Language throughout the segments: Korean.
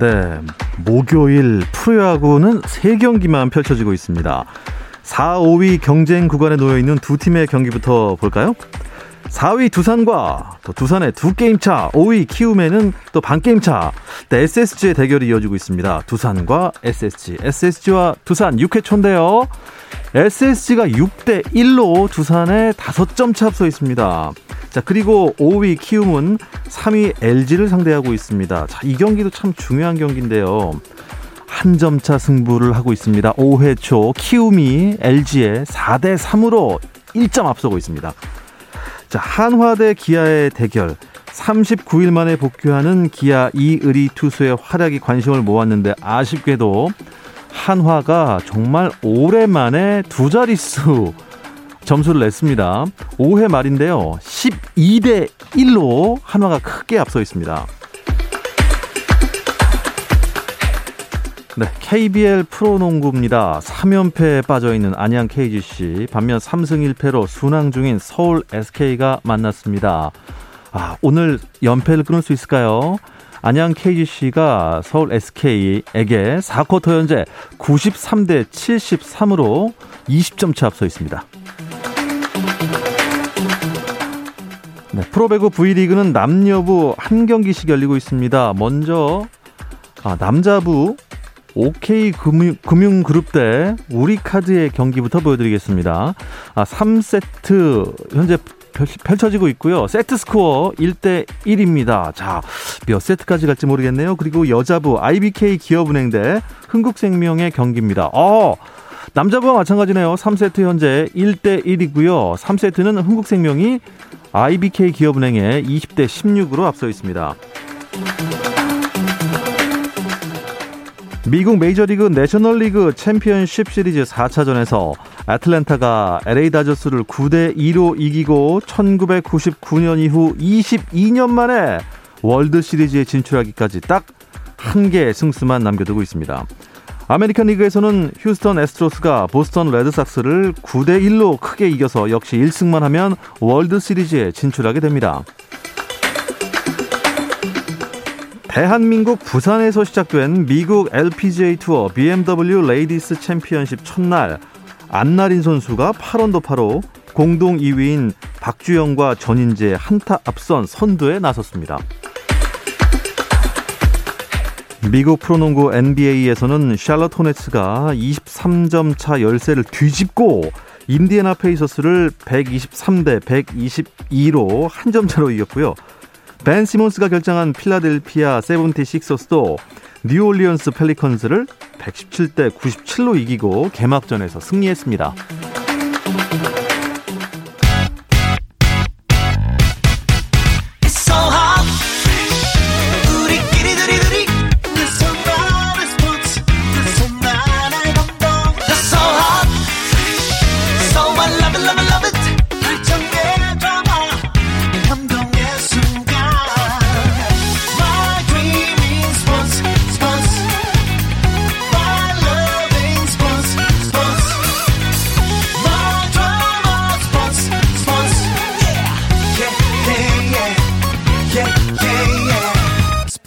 네, 목요일 프로야구는 3경기만 펼쳐지고 있습니다. 4, 5위 경쟁 구간에 놓여 있는 두 팀의 경기부터 볼까요? 4위 두산과 또 두산의 두 게임 차, 5위 키움에는 또 반 게임 차, 네, SSG의 대결이 이어지고 있습니다. 두산과 SSG, SSG와 두산 6회 초인데요. SSG가 6대 1로 두산에 5점 차 앞서 있습니다. 자, 그리고 5위 키움은 3위 LG를 상대하고 있습니다. 자, 이 경기도 참 중요한 경기인데요. 한 점 차 승부를 하고 있습니다. 5회 초 키움이 LG에 4대 3으로 1점 앞서고 있습니다. 자, 한화 대 기아의 대결. 39일 만에 복귀하는 기아 이의리 투수의 활약이 관심을 모았는데 아쉽게도 한화가 정말 오랜만에 두 자릿수 점수를 냈습니다. 5회 말인데요. 12대 1로 한화가 크게 앞서 있습니다. 네, KBL 프로농구입니다. 3연패에 빠져 있는 안양 KGC 반면 3승 1패로 순항 중인 서울 SK가 만났습니다. 아, 오늘 연패를 끊을 수 있을까요? 안양 KGC가 서울 SK에게 4쿼터 현재 93대 73으로 20점 차 앞서 있습니다. 네, 프로배구 V리그는 남녀부 한 경기씩 열리고 있습니다. 먼저 아, 남자부 OK 금융, 금융그룹 대 우리카드의 경기부터 보여드리겠습니다. 아, 3세트 현재 펼쳐지고 있고요. 세트 스코어 1대 1입니다. 자, 몇 세트까지 갈지 모르겠네요. 그리고 여자부 IBK 기업은행 대 흥국생명의 경기입니다. 어, 남자부와 마찬가지네요. 3세트 현재 1대 1이고요. 3세트는 흥국생명이 IBK 기업은행에 20대 16으로 앞서 있습니다. 미국 메이저리그 내셔널리그 챔피언십 시리즈 4차전에서 애틀랜타가 LA 다저스를 9대 2로 이기고 1999년 이후 22년 만에 월드 시리즈에 진출하기까지 딱 한 개의 승수만 남겨두고 있습니다. 아메리칸 리그에서는 휴스턴 에스트로스가 보스턴 레드삭스를 9대 1로 크게 이겨서 역시 1승만 하면 월드 시리즈에 진출하게 됩니다. 대한민국 부산에서 시작된 미국 LPGA 투어 BMW 레이디스 챔피언십 첫날 안나린 선수가 8언더파로 공동 2위인 박주영과 전인지에 한 타 앞선 선두에 나섰습니다. 미국 프로농구 NBA에서는 샬럿 호네츠가 23점 차 열세를 뒤집고 인디애나 페이서스를 123대 122로 한 점 차로 이겼고요. 벤 시몬스가 결장한 필라델피아 세븐티식서스도 뉴올리언스 펠리컨스를 117대 97로 이기고 개막전에서 승리했습니다.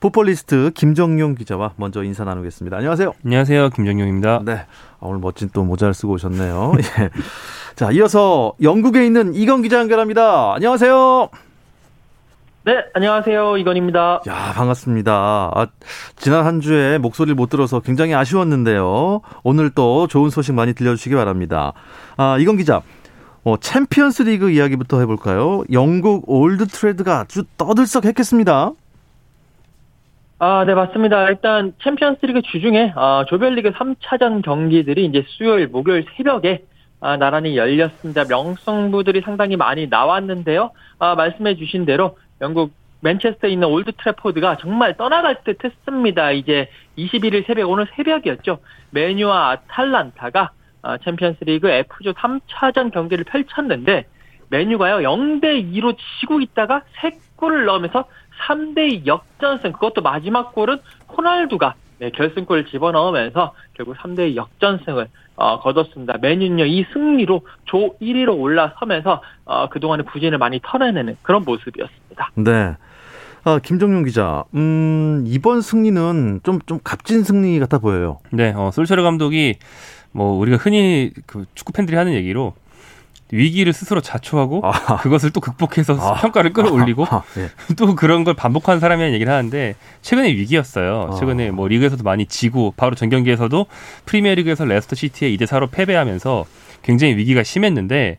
풋볼리스트 김정용 기자와 먼저 인사 나누겠습니다. 안녕하세요. 안녕하세요. 김정용입니다. 네. 아, 오늘 멋진 또 모자를 쓰고 오셨네요. 예. 자, 이어서 영국에 있는 이건 기자 연결합니다. 안녕하세요. 네, 안녕하세요. 이건입니다. 야, 반갑습니다. 아, 지난 한 주에 목소리를 못 들어서 굉장히 아쉬웠는데요. 오늘 또 좋은 소식 많이 들려주시기 바랍니다. 아, 이건 기자. 어, 챔피언스 리그 이야기부터 해볼까요? 영국 올드 트래포드가 아주 떠들썩 했겠습니다. 아, 네, 맞습니다. 일단 챔피언스 리그 주중에 아, 조별리그 3차전 경기들이 이제 수요일, 목요일 새벽에 아, 나란히 열렸습니다. 명승부들이 상당히 많이 나왔는데요. 아, 말씀해 주신 대로 영국 맨체스터에 있는 올드 트래포드가 정말 떠나갈 듯 했습니다. 이제 21일 새벽, 오늘 새벽이었죠. 맨유와 아탈란타가 아, 챔피언스 리그 F조 3차전 경기를 펼쳤는데 맨유가요 0대 2로 지고 있다가 3골을 넣으면서 3대 2 역전승 그것도 마지막 골은 호날두가 네, 결승골을 집어넣으면서 결국 3대 2 역전승을 어, 거뒀습니다. 메뉴는요 이 승리로 조 1위로 올라서면서 어, 그동안의 부진을 많이 털어내는 그런 모습이었습니다. 네. 아, 김정용 기자, 음, 이번 승리는 좀, 좀 값진 승리 같아 보여요. 네, 어, 솔샤르 감독이 뭐 우리가 흔히 그 축구 팬들이 하는 얘기로 위기를 스스로 자초하고 아. 그것을 또 극복해서 아. 평가를 끌어올리고 아. 예. 또 그런 걸 반복하는 사람이라는 얘기를 하는데 최근에 위기였어요. 아. 최근에 뭐 리그에서도 많이 지고 바로 전 경기에서도 프리미어리그에서 레스터 시티에 2대 4로 패배하면서 굉장히 위기가 심했는데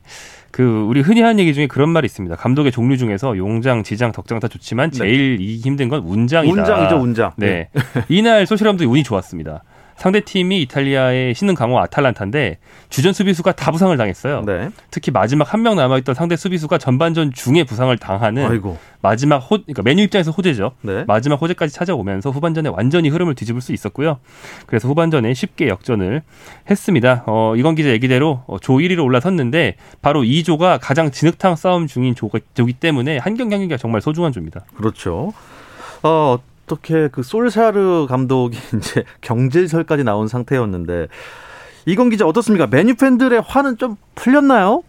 그 우리 흔히 하는 얘기 중에 그런 말이 있습니다. 감독의 종류 중에서 용장, 지장, 덕장 다 좋지만 네. 제일 네. 이기 힘든 건 운장이다. 운장이죠, 운장. 네. 네. 이날 솔샤르도 운이 좋았습니다. 상대 팀이 이탈리아의 신흥 강호 아탈란타인데 주전 수비수가 다 부상을 당했어요. 네. 특히 마지막 한 명 남아있던 상대 수비수가 전반전 중에 부상을 당하는 아이고. 마지막 호, 그러니까 맨유 입장에서 호재죠. 네. 마지막 호재까지 찾아오면서 후반전에 완전히 흐름을 뒤집을 수 있었고요. 그래서 후반전에 쉽게 역전을 했습니다. 어, 이건 기자 얘기대로 어, 조 1위로 올라섰는데 바로 이 조가 가장 진흙탕 싸움 중인 조가, 조기 때문에 한 경기 한 경기가 정말 소중한 조입니다. 그렇죠. 어, 어떻게 그 솔샤르 감독이 이제 경질설까지 나온 상태였는데 이건 기자 어떻습니까? 메뉴 팬들의 화는 좀 풀렸나요?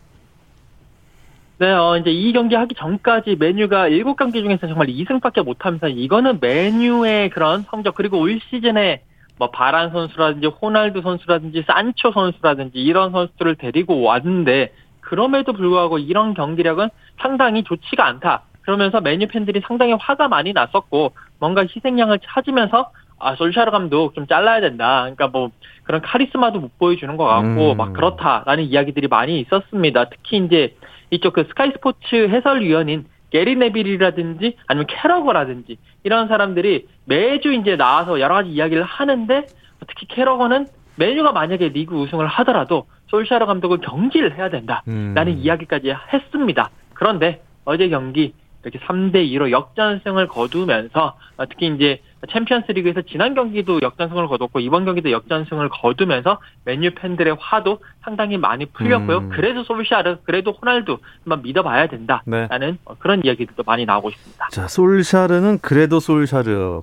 네, 어, 이제 이 경기 하기 전까지 메뉴가 7경기 중에서 정말 2승밖에 못하면서 이거는 메뉴의 그런 성적 그리고 올 시즌에 뭐 바란 선수라든지 호날두 선수라든지 산초 선수라든지 이런 선수들을 데리고 왔는데 그럼에도 불구하고 이런 경기력은 상당히 좋지가 않다. 그러면서 메뉴 팬들이 상당히 화가 많이 났었고 뭔가 희생양을 찾으면서 아 솔샤르 감독 좀 잘라야 된다. 그러니까 뭐 그런 카리스마도 못 보여주는 것 같고 음. 막 그렇다라는 이야기들이 많이 있었습니다. 특히 이제 이쪽 그 스카이 스포츠 해설위원인 게리 네빌이라든지 아니면 캐러거라든지 이런 사람들이 매주 이제 나와서 여러 가지 이야기를 하는데 특히 캐러거는 맨유가 만약에 리그 우승을 하더라도 솔샤르 감독을 경질을 해야 된다라는 음. 이야기까지 했습니다. 그런데 어제 경기 이렇게 3대 2로 역전승을 거두면서 특히 이제 챔피언스 리그에서 지난 경기도 역전승을 거뒀고 이번 경기도 역전승을 거두면서 맨유 팬들의 화도 상당히 많이 풀렸고요. 음. 그래도 솔샤르, 그래도 호날두 한번 믿어봐야 된다라는 네. 그런 이야기들도 많이 나오고 있습니다. 자, 솔샤르는 그래도 솔샤르.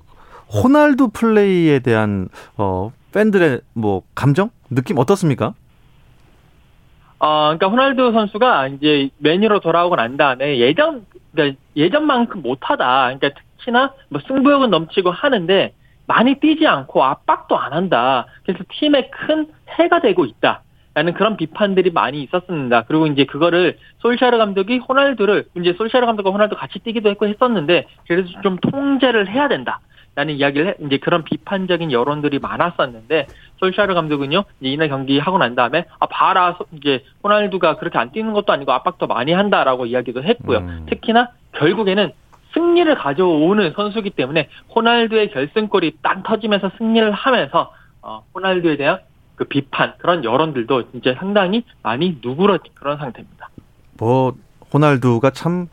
호날두 플레이에 대한 어 팬들의 뭐 감정, 느낌 어떻습니까? 어, 그러니까 호날두 선수가 이제 메뉴로 돌아오고 난 다음에 예전 그러니까 예전만큼 못하다. 그러니까 특히나 뭐 승부욕은 넘치고 하는데 많이 뛰지 않고 압박도 안 한다. 그래서 팀에 큰 해가 되고 있다. 라는 그런 비판들이 많이 있었습니다. 그리고 이제 그거를 솔샤르 감독이 호날두를 이제 솔샤르 감독과 호날두 같이 뛰기도 했고 했었는데 그래서 좀 통제를 해야 된다. 라는 이야기를 해, 이제 그런 비판적인 여론들이 많았었는데 솔샤르 감독은요 이제 이날 경기 하고 난 다음에 아 봐라 이제 호날두가 그렇게 안 뛰는 것도 아니고 압박도 많이 한다라고 이야기도 했고요. 음. 특히나 결국에는 승리를 가져오는 선수기 때문에 호날두의 결승골이 딱 터지면서 승리를 하면서 어, 호날두에 대한 그 비판 그런 여론들도 이제 상당히 많이 누그러진 그런 상태입니다. 뭐 호날두가 참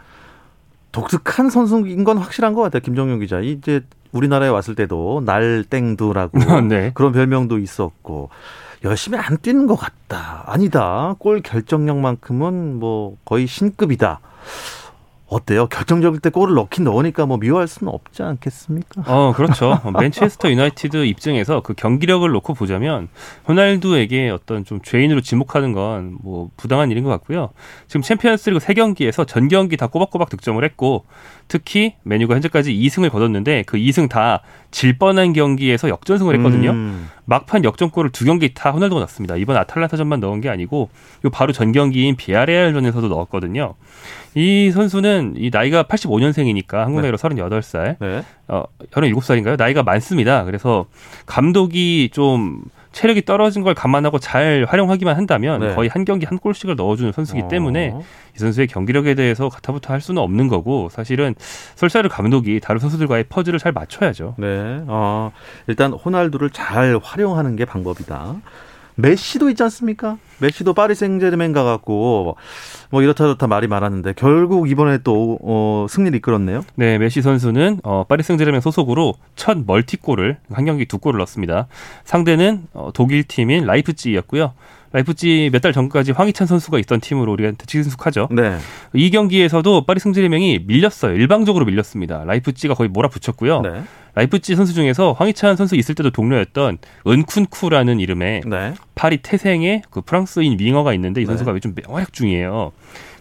독특한 선수인 건 확실한 것 같아요. 김정용 기자. 이제 우리나라에 왔을 때도 날땡두라고 네. 그런 별명도 있었고 열심히 안 뛰는 것 같다. 아니다. 골 결정력만큼은 뭐 거의 신급이다. 어때요? 결정적일 때 골을 넣긴 넣으니까 뭐 미워할 수는 없지 않겠습니까? 어, 그렇죠. 맨체스터 유나이티드 입장에서 그 경기력을 놓고 보자면 호날두에게 어떤 좀 죄인으로 지목하는 건 뭐 부당한 일인 것 같고요. 지금 챔피언스리그 세 경기에서 전 경기 다 꼬박꼬박 득점을 했고 특히 메뉴가 현재까지 2승을 거뒀는데 그 2승 다 질 뻔한 경기에서 역전승을 했거든요. 음. 막판 역전골을 두 경기 다 호날두가 넣었습니다. 이번 아탈란타전만 넣은 게 아니고 요 바로 전 경기인 비아레알전에서도 넣었거든요. 이 선수는 이 나이가 85년생이니까 한국 나이로 네. 38살, 네. 어, 37살인가요? 나이가 많습니다. 그래서 감독이 좀 체력이 떨어진 걸 감안하고 잘 활용하기만 한다면 네. 거의 한 경기 한 골씩을 넣어주는 선수기 어. 때문에 이 선수의 경기력에 대해서 가타부터 할 수는 없는 거고 사실은 설사르 감독이 다른 선수들과의 퍼즐을 잘 맞춰야죠. 네. 어, 일단 호날두를 잘 활용하는 게 방법이다. 메시도 있지 않습니까? 메시도 파리 생제르맹 가갖고 뭐 이렇다 저렇다 말이 많았는데 결국 이번에 또 어, 승리를 이끌었네요. 네, 메시 선수는 어, 파리 생제르맹 소속으로 첫 멀티골을 한 경기 두 골을 넣었습니다. 상대는 어, 독일 팀인 라이프치히였고요. 라이프치히 몇달 전까지 황희찬 선수가 있던 팀으로 우리한테 친숙하죠. 네. 이 경기에서도 파리 생제르맹이 밀렸어요. 일방적으로 밀렸습니다. 라이프치히가 거의 몰아붙였고요. 네. 라이프치히 선수 중에서 황희찬 선수 있을 때도 동료였던 은쿤쿠라는 이름의 네. 파리 태생의 그 프랑스인 윙어가 있는데 이 선수가 네. 요즘 맹활약 중이에요.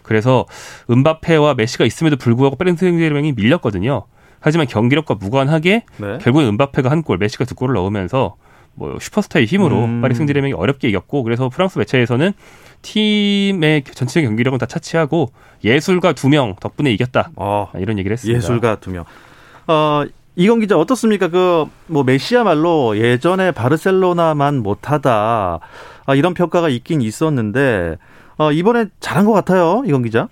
그래서 음바페와 메시가 있음에도 불구하고 파리 생제르맹이 밀렸거든요. 하지만 경기력과 무관하게 네. 결국엔 은바페가 한 골, 메시가 두 골을 넣으면서 뭐 슈퍼스타의 힘으로 음. 파리 생제르맹이 어렵게 이겼고 그래서 프랑스 매체에서는 팀의 전체 경기력은 다 차치하고 예술가 두 명 덕분에 이겼다. 어, 이런 얘기를 했습니다. 예술가 두 명. 어, 이건 기자 어떻습니까? 그 뭐 메시야말로 예전에 바르셀로나만 못하다 아, 이런 평가가 있긴 있었는데 어, 이번에 잘한 것 같아요. 이건 기자.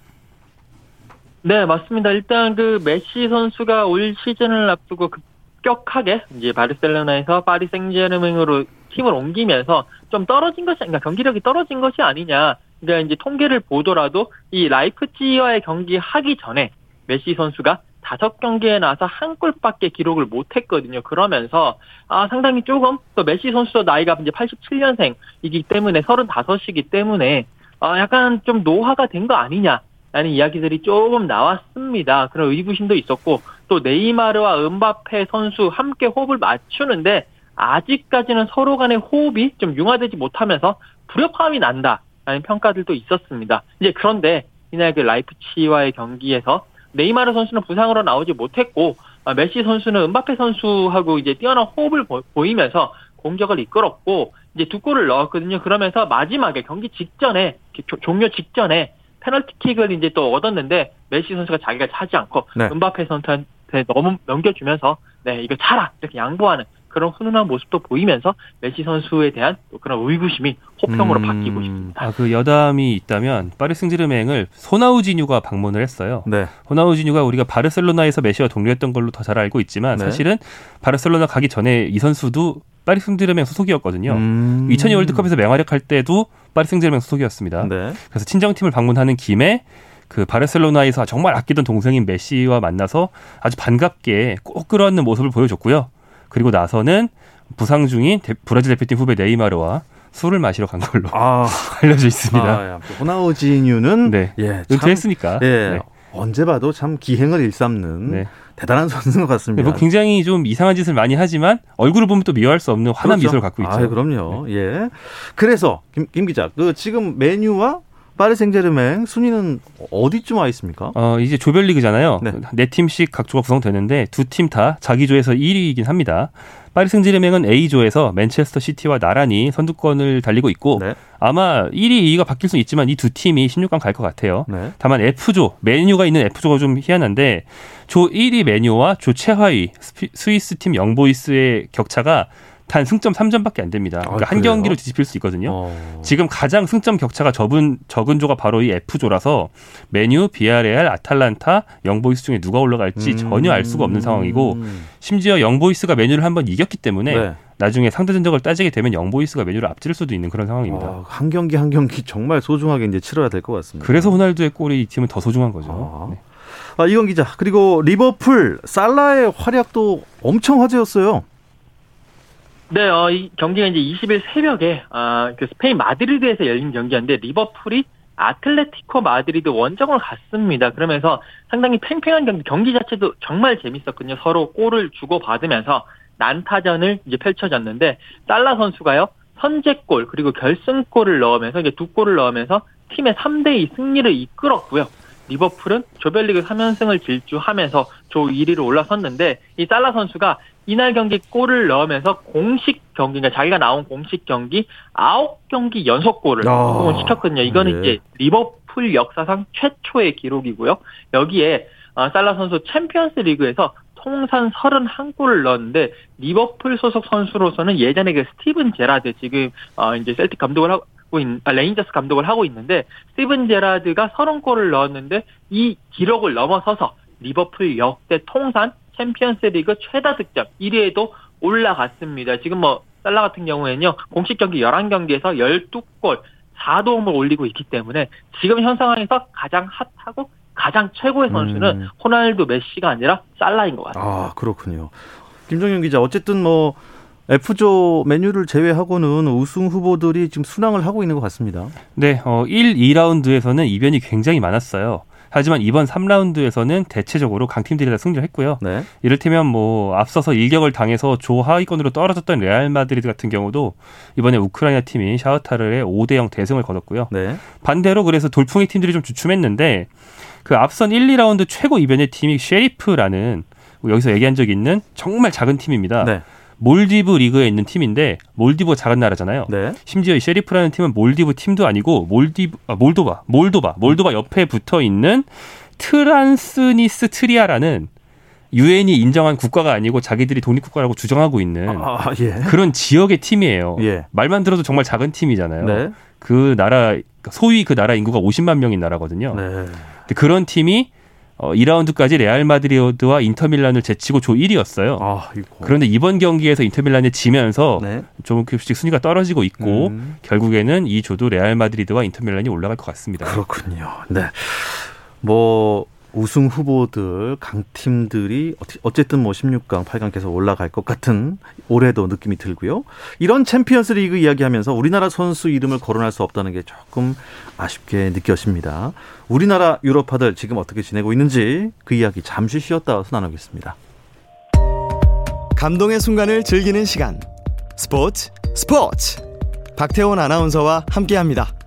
네, 맞습니다. 일단 그 메시 선수가 올 시즌을 앞두고 급격하게 이제 바르셀로나에서 파리 생제르맹으로 팀을 옮기면서 좀 떨어진 것이 아니라 경기력이 떨어진 것이 아니냐. 그러니까 이제 통계를 보더라도 이 라이프치히와의 경기 하기 전에 메시 선수가 다섯 경기에 나서 한 골밖에 기록을 못했거든요. 그러면서 아 상당히 조금 또 메시 선수도 나이가 이제 87년생이기 때문에 35이기 때문에 아 약간 좀 노화가 된 거 아니냐. 라는 이야기들이 조금 나왔습니다. 그런 의구심도 있었고 또 네이마르와 음바페 선수 함께 호흡을 맞추는데 아직까지는 서로 간의 호흡이 좀 융화되지 못하면서 불협화음이 난다라는 평가들도 있었습니다. 이제 그런데 이날 그 라이프치히와의 경기에서 네이마르 선수는 부상으로 나오지 못했고 아, 메시 선수는 음바페 선수하고 이제 뛰어난 호흡을 보이면서 공격을 이끌었고 이제 두 골을 넣었거든요. 그러면서 마지막에 경기 직전에 종료 직전에 페널티킥을 이제 또 얻었는데 메시 선수가 자기가 차지 않고 네. 음바페 선수한테 너무 넘겨주면서 네 이거 차라 이렇게 양보하는 그런 훈훈한 모습도 보이면서 메시 선수에 대한 그런 의구심이 호평으로 음... 바뀌고 있습니다. 아, 그 여담이 있다면 파리 생제르맹을 호나우지뉴가 방문을 했어요. 네. 호나우지뉴가 우리가 바르셀로나에서 메시와 동료했던 걸로 더 잘 알고 있지만 네. 사실은 바르셀로나 가기 전에 이 선수도 파리 생제르맹 소속이었거든요. 음... 2002 월드컵에서 맹활약할 때도 파리 승지르맹 소속이었습니다. 네. 그래서 친정팀을 방문하는 김에 그 바르셀로나에서 정말 아끼던 동생인 메시와 만나서 아주 반갑게 꼭 끌어안는 모습을 보여줬고요. 그리고 나서는 부상 중인 브라질 대표팀 후배 네이마르와 술을 마시러 간 걸로 아, 알려져 있습니다. 아, 호나우지뉴는 네. 예, 은퇴했으니까 예, 네. 언제 봐도 참 기행을 일삼는 네. 대단한 선수인 것 같습니다. 뭐 굉장히 좀 이상한 짓을 많이 하지만 얼굴을 보면 또 미워할 수 없는 환한 그렇죠. 미소를 갖고 있죠. 아, 그럼요. 네. 예. 그래서 김, 김 기자, 그 지금 메뉴와 파리 생제르맹 순위는 어디쯤 와 있습니까? 어, 이제 조별리그잖아요. 네. 네 팀씩 각 조가 구성되는데 두 팀 다 자기 조에서 1위이긴 합니다. 파리 생제르맹은 A조에서 맨체스터 시티와 나란히 선두권을 달리고 있고 네. 아마 1위, 2위가 바뀔 수는 있지만 이 두 팀이 16강 갈 것 같아요. 네. 다만 F조, 메뉴가 있는 F조가 좀 희한한데 조 1위 메뉴와 조 최하위 스위스 팀 영보이스의 격차가 단 승점 3점밖에 안 됩니다. 그러니까 아, 한 경기로 뒤집힐 수 있거든요. 어. 지금 가장 승점 격차가 적은 적은 조가 바로 이 F조라서 맨유, 비야레알, 아탈란타, 영보이스 중에 누가 올라갈지 음. 전혀 알 수가 없는 상황이고 심지어 영보이스가 맨유를 한번 이겼기 때문에 네. 나중에 상대 전적을 따지게 되면 영보이스가 맨유를 앞질 수도 있는 그런 상황입니다. 아, 한 경기 한 경기 정말 소중하게 이제 치러야 될 것 같습니다. 그래서 호날두의 골이 이 팀은 더 소중한 거죠. 아. 네. 아, 이건 기자 그리고 리버풀 살라의 활약도 엄청 화제였어요. 네, 어, 이 경기가 이제 20일 새벽에 아, 그 스페인 마드리드에서 열린 경기였는데 리버풀이 아틀레티코 마드리드 원정을 갔습니다. 그러면서 상당히 팽팽한 경기, 경기 자체도 정말 재밌었거든요. 서로 골을 주고 받으면서 난타전을 이제 펼쳐졌는데 살라 선수가요 선제골 그리고 결승골을 넣으면서 이제 두 골을 넣으면서 팀의 3대2 승리를 이끌었고요. 리버풀은 조별리그 3연승을 질주하면서 조 1위로 올라섰는데 이 살라 선수가 이날 경기 골을 넣으면서 공식 경기, 그러니까 자기가 나온 공식 경기 9경기 연속 골을 아, 시켰거든요. 이거는 예. 이제 리버풀 역사상 최초의 기록이고요. 여기에 어, 살라 선수 챔피언스 리그에서 통산 31골을 넣었는데 리버풀 소속 선수로서는 예전에 그 스티븐 제라드 지금 어 이제 셀틱 감독을 하고 있, 아, 레인저스 감독을 하고 있는데 스티븐 제라드가 30골을 넣었는데 이 기록을 넘어서서 리버풀 역대 통산 챔피언스 리그 최다 득점 1위에도 올라갔습니다. 지금 뭐 살라 같은 경우에는요. 공식 경기 11경기에서 12골 4도움을 올리고 있기 때문에 지금 현 상황에서 가장 핫하고 가장 최고의 선수는 음. 호날두 메시가 아니라 살라인 것 같습니다. 아 그렇군요. 김정현 기자 어쨌든 뭐 F조 맨유를 제외하고는 우승 후보들이 지금 순항을 하고 있는 것 같습니다. 네, 어, 1, 2라운드에서는 이변이 굉장히 많았어요. 하지만 이번 3라운드에서는 대체적으로 강팀들이 다 승리를 했고요. 네. 이를테면 뭐 앞서서 일격을 당해서 조하위권으로 떨어졌던 레알 마드리드 같은 경우도 이번에 우크라이나 팀인 샤흐타르에 5대 0 대승을 거뒀고요. 네. 반대로 그래서 돌풍의 팀들이 좀 주춤했는데 그 앞선 1, 2라운드 최고 이변의 팀이 쉐리프라는 여기서 얘기한 적이 있는 정말 작은 팀입니다. 네. 몰디브 리그에 있는 팀인데 몰디브가 작은 나라잖아요. 네. 심지어 이 쉐리프라는 팀은 몰디브 팀도 아니고 몰디브 아, 몰도바 몰도바 몰도바 옆에 붙어 있는 트란스니스트리아라는 유엔이 인정한 국가가 아니고 자기들이 독립국가라고 주장하고 있는 아, 예. 그런 지역의 팀이에요. 예. 말만 들어도 정말 작은 팀이잖아요. 네. 그 나라 소위 그 나라 인구가 50만 명인 나라거든요. 네. 그런 팀이 어, 2라운드까지 레알 마드리드와 인터밀란을 제치고 조 1위였어요. 아, 그런데 이번 경기에서 인터밀란에 지면서 네. 조금씩 순위가 떨어지고 있고 음. 결국에는 이 조도 레알 마드리드와 인터밀란이 올라갈 것 같습니다. 그렇군요. 네. 뭐 우승 후보들 강팀들이 어쨌든 뭐 16강, 8강 계속 올라갈 것 같은 올해도 느낌이 들고요. 이런 챔피언스 리그 이야기하면서 우리나라 선수 이름을 거론할 수 없다는 게 조금 아쉽게 느껴집니다. 우리나라 유럽파들 지금 어떻게 지내고 있는지 그 이야기 잠시 쉬었다 와서 나누겠습니다. 감동의 순간을 즐기는 시간. 스포츠 스포츠. 박태원 아나운서와 함께합니다.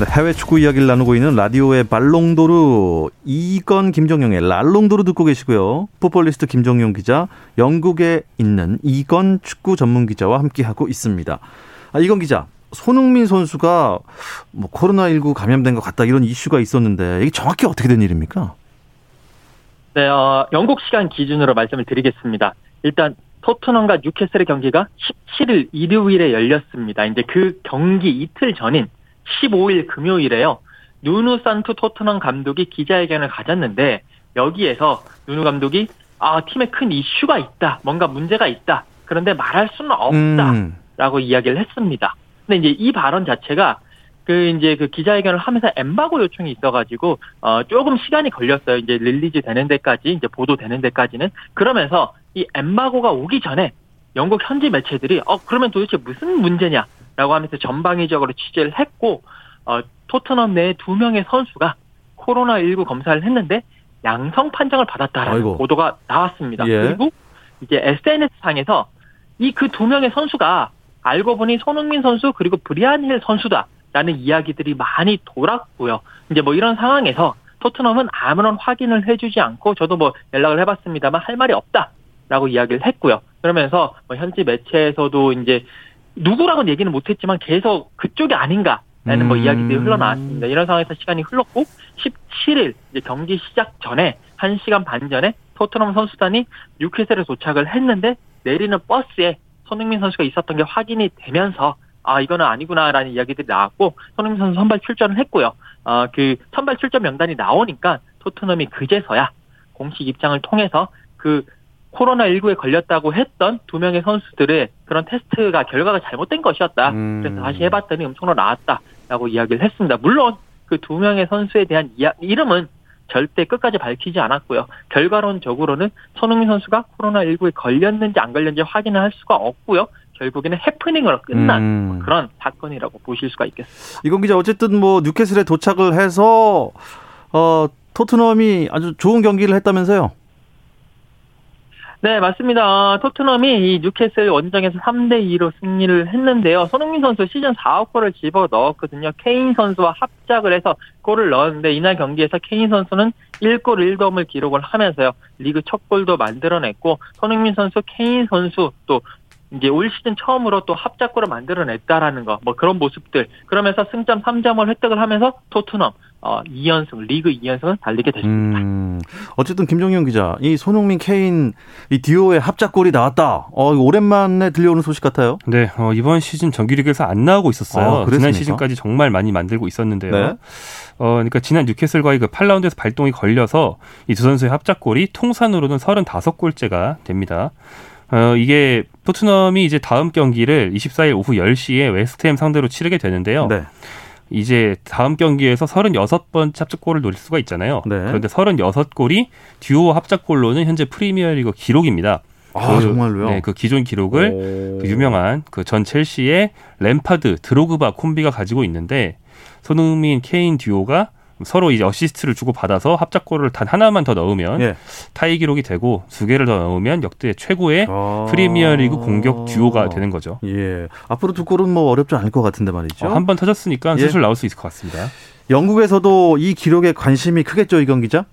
네, 해외 축구 이야기를 나누고 있는 라디오의 발롱도르 이건 김정용의 랄롱도르 듣고 계시고요. 풋볼리스트 김정용 기자, 영국에 있는 이건 축구 전문 기자와 함께하고 있습니다. 아, 이건 기자, 손흥민 선수가 뭐 코로나19 감염된 것 같다 이런 이슈가 있었는데 이게 정확히 어떻게 된 일입니까? 네, 어, 영국 시간 기준으로 말씀을 드리겠습니다. 일단 토트넘과 뉴캐슬의 경기가 17일 일요일에 열렸습니다. 이제 그 경기 이틀 전인 15일 금요일에요. 누누 산투 토트넘 감독이 기자회견을 가졌는데 여기에서 누누 감독이 아 팀에 큰 이슈가 있다, 뭔가 문제가 있다. 그런데 말할 수는 없다라고 음. 이야기를 했습니다. 근데 이제 이 발언 자체가 그 이제 그 기자회견을 하면서 엠바고 요청이 있어가지고 어 조금 시간이 걸렸어요. 이제 release 되는 데까지 이제 보도되는 데까지는 그러면서 이 엠바고가 오기 전에 영국 현지 매체들이 어 그러면 도대체 무슨 문제냐 라고 하면서 전방위적으로 취재를 했고 어, 토트넘 내두 명의 선수가 코로나19 검사를 했는데 양성 판정을 받았다라는 아이고. 보도가 나왔습니다. 예. 그리고 이제 SNS 상에서 이 그 두 명의 선수가 알고 보니 손흥민 선수 그리고 브리안 힐 선수다라는 이야기들이 많이 돌았고요. 이제 뭐 이런 상황에서 토트넘은 아무런 확인을 해주지 않고 저도 뭐 연락을 해봤습니다만 할 말이 없다라고 이야기를 했고요. 그러면서 뭐 현지 매체에서도 이제 누구라고는 얘기는 못했지만 계속 그쪽이 아닌가. 라는 뭐 음. 이야기들이 흘러나왔습니다. 이런 상황에서 시간이 흘렀고 17일 이제 경기 시작 전에 1시간 반 전에 토트넘 선수단이 뉴캐슬에 도착을 했는데 내리는 버스에 손흥민 선수가 있었던 게 확인이 되면서 아 이거는 아니구나라는 이야기들이 나왔고 손흥민 선수 선발 출전을 했고요. 어그 선발 출전 명단이 나오니까 토트넘이 그제서야 공식 입장을 통해서 그 코로나19에 걸렸다고 했던 두 명의 선수들의 그런 테스트가 결과가 잘못된 것이었다. 음. 그래서 다시 해봤더니 음성으로 나왔다라고 이야기를 했습니다. 물론 그 두 명의 선수에 대한 이야, 이름은 절대 끝까지 밝히지 않았고요. 결과론적으로는 손흥민 선수가 코로나19에 걸렸는지 안 걸렸는지 확인을 할 수가 없고요. 결국에는 해프닝으로 끝난 음. 그런 사건이라고 보실 수가 있겠습니다. 이건 기자 어쨌든 뭐 뉴캐슬에 도착을 해서 어 토트넘이 아주 좋은 경기를 했다면서요? 네, 맞습니다. 토트넘이 이 뉴캐슬 원정에서 3대 2로 승리를 했는데요. 손흥민 선수 시즌 4억 골을 집어 넣었거든요. 케인 선수와 합작을 해서 골을 넣었는데 이날 경기에서 케인 선수는 1골 1도움을 기록을 하면서요. 리그 첫 골도 만들어냈고 손흥민 선수, 케인 선수 또 이제 올 시즌 처음으로 또 합작골을 만들어냈다라는 거, 뭐 그런 모습들. 그러면서 승점 3점을 획득을 하면서 토트넘 어 2연승, 리그 2연승을 달리게 됐습니다. 음, 어쨌든 김종현 기자, 이 손흥민, 케인 이 디오의 합작골이 나왔다. 어, 오랜만에 들려오는 소식 같아요. 네, 어, 이번 시즌 정규리그에서 안 나오고 있었어요. 아, 지난 시즌까지 정말 많이 만들고 있었는데요. 네. 어, 그러니까 지난 뉴캐슬과의 그 8라운드에서 발동이 걸려서 이 두 선수의 합작골이 통산으로는 35골째가 됩니다. 어, 이게 토트넘이 이제 다음 경기를 24일 오후 10시에 웨스트햄 상대로 치르게 되는데요. 네. 이제 다음 경기에서 36번 합작골을 노릴 수가 있잖아요. 네. 그런데 36골이 듀오 합작골로는 현재 프리미어리그 기록입니다. 아, 그, 정말로요? 네, 그 기존 기록을 그 유명한 그 전 첼시의 램파드, 드로그바 콤비가 가지고 있는데 손흥민, 케인 듀오가 서로 이제 어시스트를 주고 받아서 합작골을 단 하나만 더 넣으면 예. 타이 기록이 되고 두 개를 더 넣으면 역대 최고의 아... 프리미어리그 공격 듀오가 되는 거죠. 예. 앞으로 두 골은 뭐 어렵지 않을 것 같은데 말이죠. 어, 한번 터졌으니까 예. 슬슬 나올 수 있을 것 같습니다. 영국에서도 이 기록에 관심이 크겠죠, 이건 기자?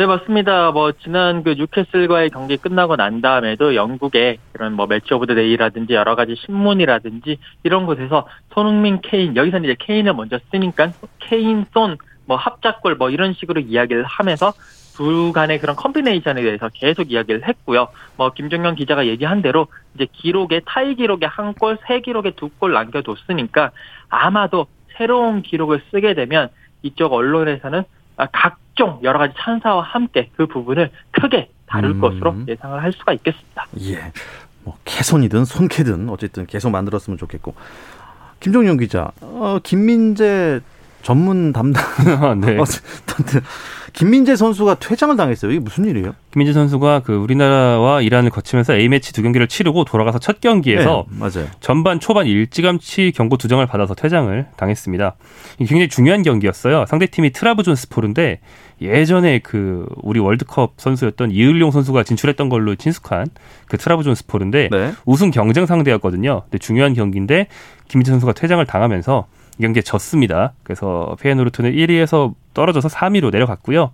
네, 맞습니다. 뭐, 지난 그 뉴캐슬과의 경기 끝나고 난 다음에도 영국의 그런 뭐 Match of the Day라든지 여러 가지 신문이라든지 이런 곳에서 손흥민, 케인, 여기서는 이제 케인을 먼저 쓰니까 케인, 손, 뭐 합작골 뭐 이런 식으로 이야기를 하면서 둘 간의 그런 컴비네이션에 대해서 계속 이야기를 했고요. 뭐 김종현 기자가 얘기한 대로 이제 기록에 타이 기록에 한 골, 세 기록에 두 골 남겨뒀으니까 아마도 새로운 기록을 쓰게 되면 이쪽 언론에서는 각 각종 여러 가지 찬사와 함께 그 부분을 크게 다룰 음. 것으로 예상을 할 수가 있겠습니다. 예. 뭐 개손이든 손캐든 어쨌든 계속 만들었으면 좋겠고. 김종용 기자, 어, 김민재 전문 담당. 네. 김민재 선수가 퇴장을 당했어요. 이게 무슨 일이에요? 김민재 선수가 그 우리나라와 이란을 거치면서 A 매치 두 경기를 치르고 돌아가서 첫 경기에서 네, 맞아요. 전반 초반 일찌감치 경고 두 장을 받아서 퇴장을 당했습니다. 굉장히 중요한 경기였어요. 상대 팀이 트라브존스포르인데 예전에 그 우리 월드컵 선수였던 이을용 선수가 진출했던 걸로 친숙한 그 트라브존스포르인데 네. 우승 경쟁 상대였거든요. 근데 중요한 경기인데 김민재 선수가 퇴장을 당하면서 이 경기에 졌습니다. 그래서 페이노르트는 1위에서 떨어져서 3위로 내려갔고요.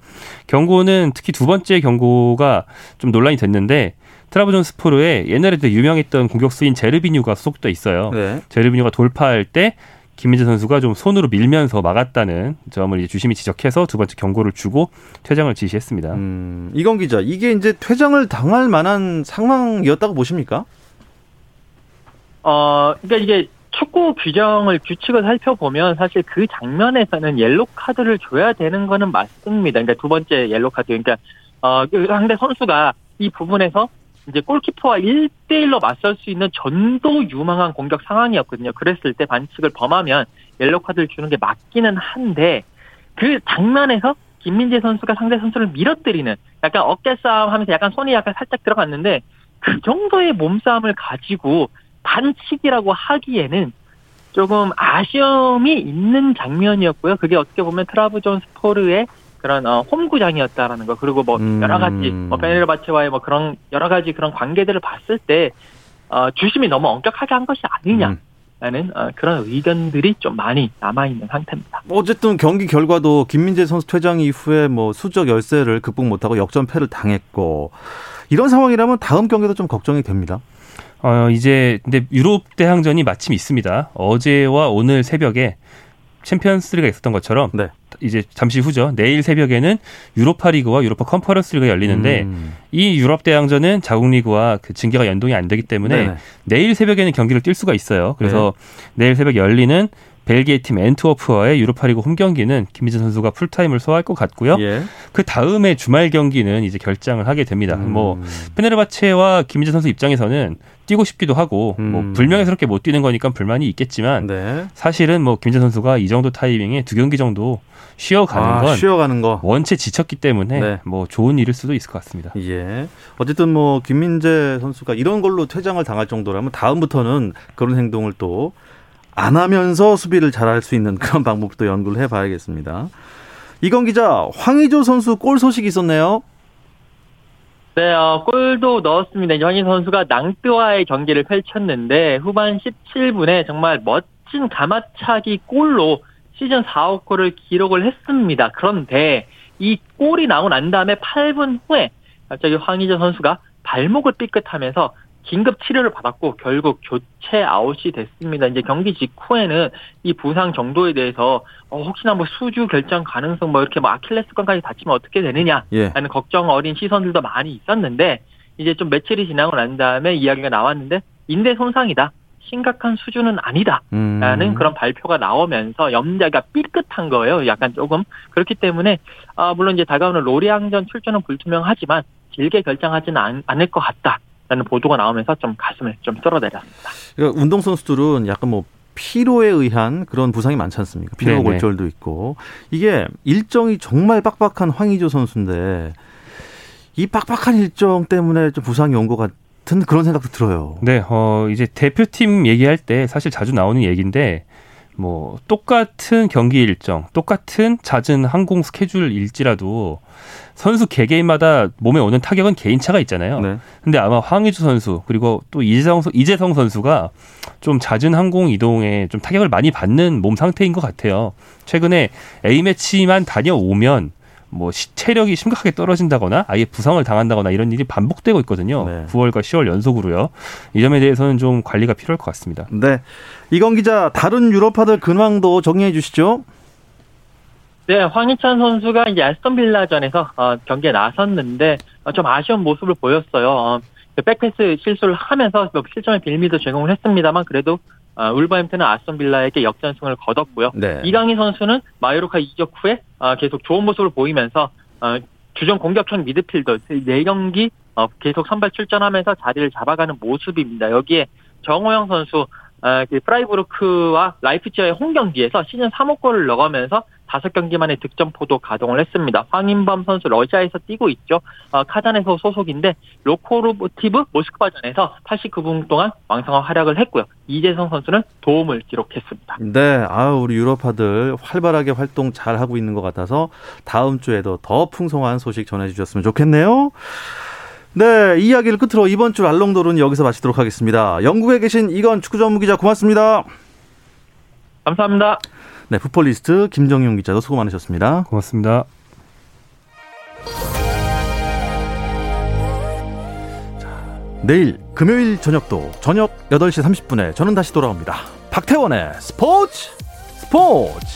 경고는 특히 두 번째 경고가 좀 논란이 됐는데 트라브존 스포르에 옛날에 도 유명했던 공격수인 제르비뉴가 소속돼 있어요. 네. 제르비뉴가 돌파할 때 김민재 선수가 좀 손으로 밀면서 막았다는 점을 이제 주심이 지적해서 두 번째 경고를 주고 퇴장을 지시했습니다. 음, 이건 기자, 이게 이제 퇴장을 당할 만한 상황이었다고 보십니까? 어, 그러니까 이게 축구 규정을 규칙을 살펴보면 사실 그 장면에서는 옐로 카드를 줘야 되는 거는 맞습니다. 그러니까 두 번째 옐로 카드 그러니까 어그 상대 선수가 이 부분에서 이제 골키퍼와 1대1로 맞설 수 있는 전도 유망한 공격 상황이었거든요. 그랬을 때 반칙을 범하면 옐로 카드를 주는 게 맞기는 한데 그 장면에서 김민재 선수가 상대 선수를 밀어뜨리는 약간 어깨 싸움 하면서 약간 손이 약간 살짝 들어갔는데 그 정도의 몸싸움을 가지고 반칙이라고 하기에는 조금 아쉬움이 있는 장면이었고요. 그게 어떻게 보면 트라브존 스포르의 그런 어, 홈구장이었다라는 거 그리고 뭐 음. 여러 가지 뭐 베네르바체와의 뭐 그런 여러 가지 그런 관계들을 봤을 때 어, 주심이 너무 엄격하게 한 것이 아니냐. 음. 라는 어, 그런 의견들이 좀 많이 남아 있는 상태입니다. 어쨌든 경기 결과도 김민재 선수 퇴장 이후에 뭐 수적 열세를 극복 못하고 역전패를 당했고 이런 상황이라면 다음 경기도 좀 걱정이 됩니다. 어, 이제 근데 유럽 대항전이 마침 있습니다. 어제와 오늘 새벽에 챔피언스리그가 있었던 것처럼 네. 이제 잠시 후죠. 내일 새벽에는 유로파 리그와 유로파 컨퍼런스 리그가 열리는데 음. 이 유럽 대항전은 자국 리그와 그 징계가 연동이 안 되기 때문에 네네. 내일 새벽에는 경기를 뛸 수가 있어요. 그래서 네. 내일 새벽 열리는 벨기에 팀 앤트워프와의 유로파리그 홈 경기는 김민재 선수가 풀타임을 소화할 것 같고요. 예. 그 다음에 주말 경기는 이제 결장을 하게 됩니다. 음. 뭐 페네르바체와 김민재 선수 입장에서는 뛰고 싶기도 하고 뭐 음. 뭐 불명예스럽게 못 뛰는 거니까 불만이 있겠지만 네. 사실은 뭐 김민재 선수가 이 정도 타이밍에 두 경기 정도 쉬어가는 아, 건 쉬어가는 거 원체 지쳤기 때문에 네. 뭐 좋은 일일 수도 있을 것 같습니다. 예. 어쨌든 뭐 김민재 선수가 이런 걸로 퇴장을 당할 정도라면 다음부터는 그런 행동을 또 안 하면서 수비를 잘할 수 있는 그런 방법도 연구를 해봐야겠습니다. 이건 기자, 황의조 선수 골 소식이 있었네요. 네, 어, 골도 넣었습니다. 이황희 선수가 낭뜨와의 경기를 펼쳤는데 후반 17분에 정말 멋진 가마차기 골로 시즌 4호 골을 기록을 했습니다. 그런데 이 골이 나고 난 다음에 8분 후에 갑자기 황희재 선수가 발목을 삐끗하면서 긴급 치료를 받았고 결국 교체 아웃이 됐습니다. 이제 경기 직후에는 이 부상 정도에 대해서 어, 혹시나 뭐 수주 결정 가능성 뭐 이렇게 뭐 아킬레스건까지 다치면 어떻게 되느냐라는 예. 걱정 어린 시선들도 많이 있었는데 이제 좀 며칠이 지나고 난 다음에 이야기가 나왔는데 인대 손상이다. 심각한 수준은 아니다라는 음. 그런 발표가 나오면서 염자가 삐끗한 거예요. 약간 조금 그렇기 때문에 아 물론 이제 다가오는 로리앙전 출전은 불투명하지만 길게 결정하지는 않, 않을 것 같다. 라는 보도가 나오면서 좀 가슴을 좀 쓸어내렸습니다. 그러니까 운동선수들은 약간 뭐 피로에 의한 그런 부상이 많지 않습니까? 피로 골절도 있고 이게 일정이 정말 빡빡한 황의조 선수인데 이 빡빡한 일정 때문에 좀 부상이 온 것 같은 그런 생각도 들어요. 네, 어 이제 대표팀 얘기할 때 사실 자주 나오는 얘기인데 뭐 똑같은 경기 일정, 똑같은 잦은 항공 스케줄일지라도 선수 개개인마다 몸에 오는 타격은 개인차가 있잖아요. 네. 근데 아마 황희주 선수 그리고 또 이재성 이재성 선수가 좀 잦은 항공 이동에 좀 타격을 많이 받는 몸 상태인 것 같아요. 최근에 A 매치만 다녀오면 뭐 체력이 심각하게 떨어진다거나 아예 부상을 당한다거나 이런 일이 반복되고 있거든요. 네. 9월과 10월 연속으로요. 이 점에 대해서는 좀 관리가 필요할 것 같습니다. 네. 이건 기자 다른 유럽파들 근황도 정리해 주시죠. 네, 황희찬 선수가 이제 에스턴 빌라전에서 어, 경기에 나섰는데 어, 좀 아쉬운 모습을 보였어요. 어, 그 백패스 실수를 하면서 뭐 실점의 빌미도 제공을 했습니다만 그래도 어, 울버햄튼은 아스톤 빌라에게 역전승을 거뒀고요. 네. 이강인 선수는 마요르카 이적 후에 어, 계속 좋은 모습을 보이면서 어, 주전 공격형 미드필더 4경기 어, 계속 선발 출전하면서 자리를 잡아가는 모습입니다. 여기에 정우영 선수 어, 그 프라이부르크와 라이프치히의 홈 경기에서 시즌 3호 골을 넣으면서 다섯 경기 만에 득점포도 가동을 했습니다. 황인범 선수 러시아에서 뛰고 있죠. 어, 카잔에서 소속인데 로코모티브 모스크바전에서 89분 동안 왕성한 활약을 했고요. 이재성 선수는 도움을 기록했습니다. 네, 아 우리 유럽파들 활발하게 활동 잘 하고 있는 것 같아서 다음 주에도 더 풍성한 소식 전해주셨으면 좋겠네요. 네, 이 이야기를 끝으로 이번 주 알롱도르는 여기서 마치도록 하겠습니다. 영국에 계신 이건 축구 전문 기자 고맙습니다. 감사합니다. 네, 풋볼리스트 김정용 기자도 수고 많으셨습니다. 고맙습니다. 내일 금요일 저녁도 저녁 8시 30분에 저는 다시 돌아옵니다. 박태원의 스포츠 스포츠